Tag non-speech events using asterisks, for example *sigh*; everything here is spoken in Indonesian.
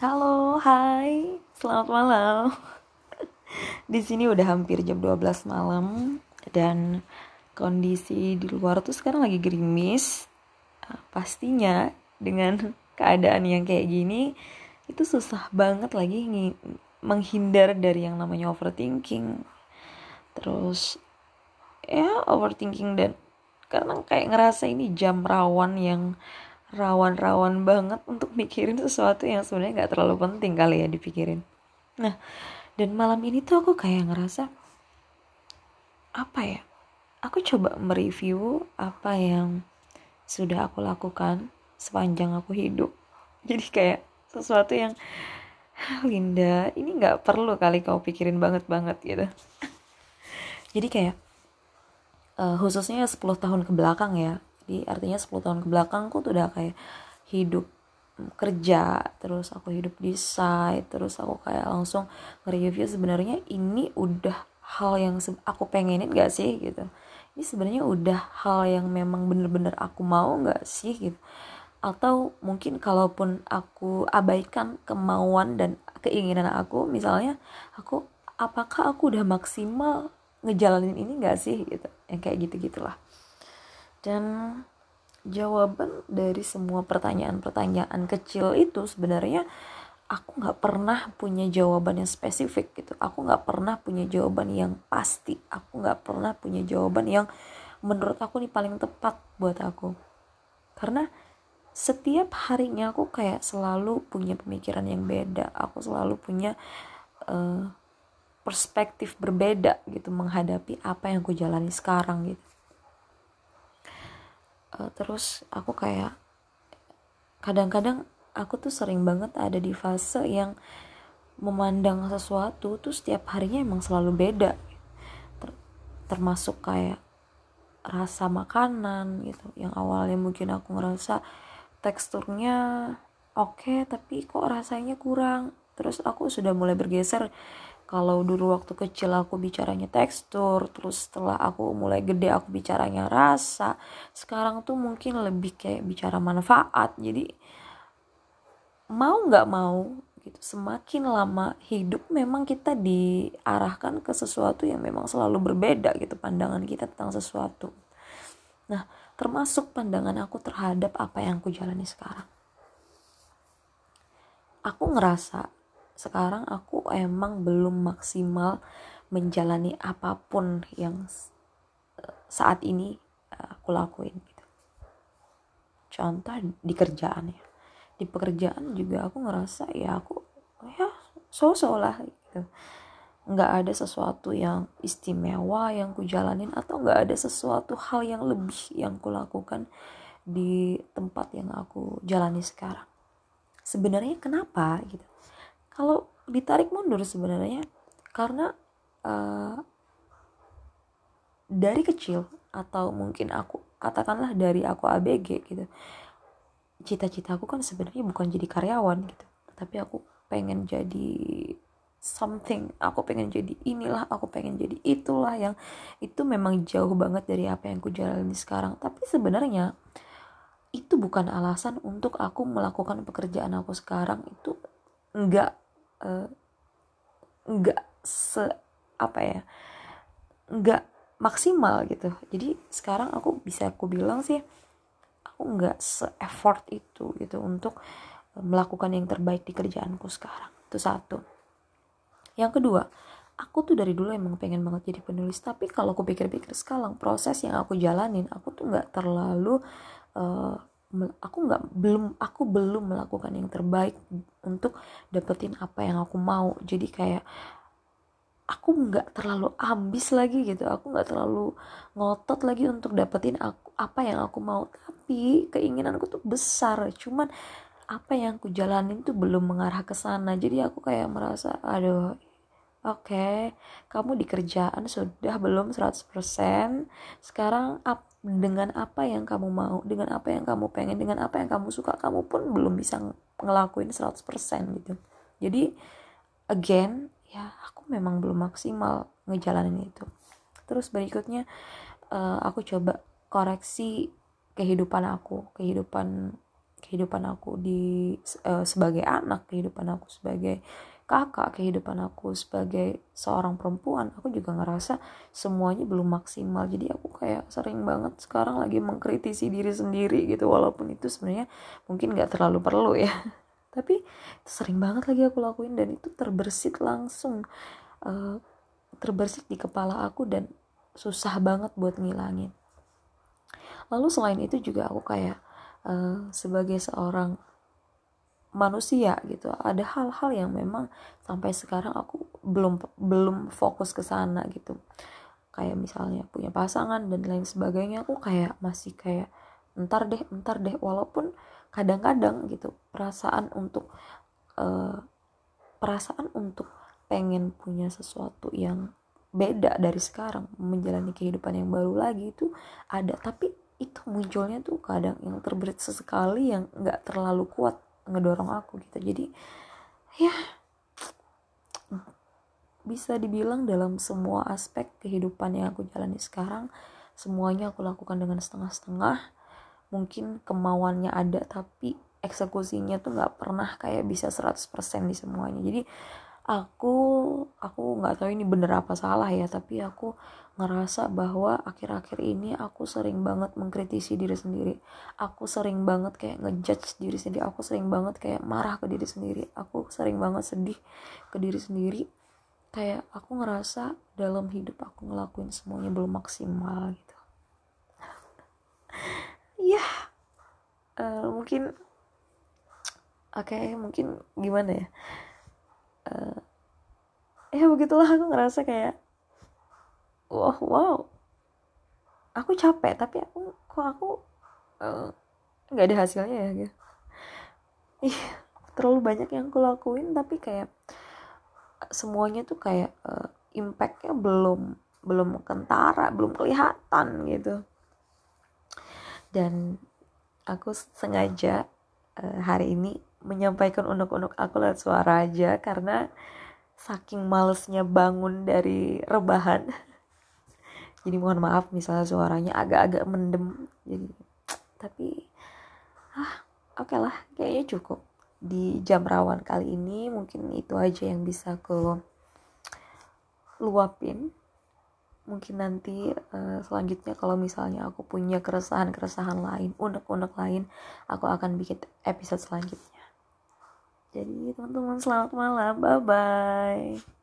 Halo, hai. Selamat malam. *laughs* Di sini udah hampir jam 12 malam dan kondisi di luar tuh sekarang lagi gerimis. Ah, pastinya dengan *laughs* keadaan yang kayak gini itu susah banget lagi menghindar dari yang namanya overthinking. Terus ya overthinking dan karena kayak ngerasa ini jam rawan yang rawan-rawan banget untuk mikirin sesuatu yang sebenarnya nggak terlalu penting kali ya dipikirin. Nah, dan malam ini tuh aku kayak ngerasa apa ya? Aku coba mereview apa yang sudah aku lakukan sepanjang aku hidup. *laughs* Jadi kayak sesuatu yang Linda, ini nggak perlu kali kau pikirin banget banget gitu. *laughs* Jadi kayak uh, khususnya 10 tahun ke belakang ya jadi artinya 10 tahun ke belakang aku tuh udah kayak hidup kerja terus aku hidup di site terus aku kayak langsung nge-review sebenarnya ini udah hal yang aku pengenin gak sih gitu. Ini sebenarnya udah hal yang memang bener-bener aku mau gak sih gitu. Atau mungkin kalaupun aku abaikan kemauan dan keinginan aku misalnya aku apakah aku udah maksimal ngejalanin ini gak sih gitu. Yang kayak gitu gitulah dan jawaban dari semua pertanyaan-pertanyaan kecil itu sebenarnya aku nggak pernah punya jawaban yang spesifik gitu. Aku nggak pernah punya jawaban yang pasti. Aku nggak pernah punya jawaban yang menurut aku nih paling tepat buat aku. Karena setiap harinya aku kayak selalu punya pemikiran yang beda. Aku selalu punya uh, perspektif berbeda gitu menghadapi apa yang aku jalani sekarang gitu uh, terus aku kayak kadang-kadang aku tuh sering banget ada di fase yang memandang sesuatu tuh setiap harinya emang selalu beda. Ter termasuk kayak rasa makanan gitu yang awalnya mungkin aku ngerasa teksturnya oke okay, tapi kok rasanya kurang. Terus aku sudah mulai bergeser kalau dulu waktu kecil aku bicaranya tekstur terus setelah aku mulai gede aku bicaranya rasa. Sekarang tuh mungkin lebih kayak bicara manfaat. Jadi mau nggak mau gitu semakin lama hidup memang kita diarahkan ke sesuatu yang memang selalu berbeda gitu pandangan kita tentang sesuatu. Nah termasuk pandangan aku terhadap apa yang aku jalani sekarang. Aku ngerasa sekarang aku emang belum maksimal menjalani apa pun yang saat ini eh, aku lakuin gitu. Contoh di kerjaan ya. Di pekerjaan juga aku ngerasa ya aku ya so-so lah gitu. Nggak ada sesuatu yang istimewa yang ku jalanin atau nggak ada sesuatu hal yang lebih yang ku lakukan di tempat yang aku jalani sekarang. Sebenarnya kenapa gitu? Kalau ditarik mundur sebenarnya karena uh, dari kecil atau mungkin aku katakanlah dari aku ABG gitu cita-citaku kan sebenarnya bukan jadi karyawan gitu. Tapi aku pengen jadi something aku pengen jadi inilah aku pengen jadi itulah yang itu memang jauh banget dari apa yang ku jalani sekarang. Tapi sebenarnya itu bukan alasan untuk aku melakukan pekerjaan aku sekarang. Itu uh, nggak se apa ya nggak maksimal gitu. Jadi sekarang aku bisa aku bilang sih aku nggak se effort itu gitu untuk melakukan yang terbaik di kerjaanku sekarang. Itu satu. Yang kedua aku tuh dari dulu emang pengen banget jadi penulis. Tapi kalau aku pikir-pikir sekarang proses yang aku jalanin aku tuh nggak terlalu uh, aku nggak belum aku belum melakukan yang terbaik untuk dapetin apa yang aku mau. Jadi kayak aku nggak terlalu ambis lagi gitu. Aku nggak terlalu ngotot lagi untuk dapetin aku apa yang aku mau. Tapi keinginanku tuh besar. Cuman apa yang aku jalanin tuh belum mengarah ke sana. Jadi aku kayak merasa aduh Oke, okay, kamu di kerjaan sudah belum 100%. Sekarang up, dengan apa yang kamu mau, dengan apa yang kamu pengen, dengan apa yang kamu suka, kamu pun belum bisa ngelakuin 100% gitu. Jadi again, ya aku memang belum maksimal ngejalanin itu. Terus berikutnya uh, aku coba koreksi kehidupan aku, kehidupan kehidupan aku di uh, sebagai anak kehidupan aku sebagai kakak kehidupan aku sebagai seorang perempuan aku juga ngerasa semuanya belum maksimal. Jadi aku kayak sering banget sekarang lagi mengkritisi diri sendiri gitu walaupun itu sebenarnya mungkin nggak terlalu perlu ya. *laughs* Tapi sering banget lagi aku lakuin dan itu terbersit langsung uh, terbersit di kepala aku dan susah banget buat ngilangin. Lalu selain itu juga aku kayak uh, sebagai seorang manusia gitu. Ada hal-hal yang memang sampai sekarang aku belum belum fokus ke sana gitu. Kayak misalnya punya pasangan dan lain sebagainya aku kayak masih kayak entar deh entar deh. Walaupun kadang-kadang gitu perasaan untuk uh, perasaan untuk pengen punya sesuatu yang beda dari sekarang menjalani kehidupan yang baru lagi itu ada. Tapi itu munculnya tuh kadang yang terberit sesekali yang nggak terlalu kuat ngedorong aku gitu. Jadi ya bisa dibilang dalam semua aspek kehidupan yang aku jalani sekarang semuanya aku lakukan dengan setengah-setengah. Mungkin kemauannya ada tapi eksekusinya tuh nggak pernah kayak bisa 100% di semuanya. Jadi aku aku nggak tahu ini bener apa salah ya tapi aku ngerasa bahwa akhir-akhir ini aku sering banget mengkritisi diri sendiri. Aku sering banget kayak ngejudge diri sendiri aku sering banget kayak marah ke diri sendiri aku sering banget sedih ke diri sendiri. Kayak aku ngerasa dalam hidup aku ngelakuin semuanya belum maksimal gitu. *laughs* Ya uh, mungkin oke okay, mungkin gimana ya uh, ya begitulah aku ngerasa kayak wow wow. Aku capek tapi aku kok aku eh, nggak uh, ada hasilnya ya gitu. Terlalu banyak yang aku lakuin tapi kayak semuanya tuh kayak uh, impactnya belum belum kentara belum kelihatan gitu. Dan aku sengaja uh, hari ini menyampaikan unek-unek aku lewat suara aja karena saking malesnya bangun dari rebahan. *laughs* Jadi mohon maaf misalnya suaranya agak-agak mendem. Jadi tapi ah oke okay lah kayaknya cukup. Di jam rawan kali ini mungkin itu aja yang bisa aku luapin. Mungkin nanti uh, selanjutnya kalau misalnya aku punya keresahan-keresahan lain unek-unek lain aku akan bikin episode selanjutnya jadi teman-teman selamat malam. Bye bye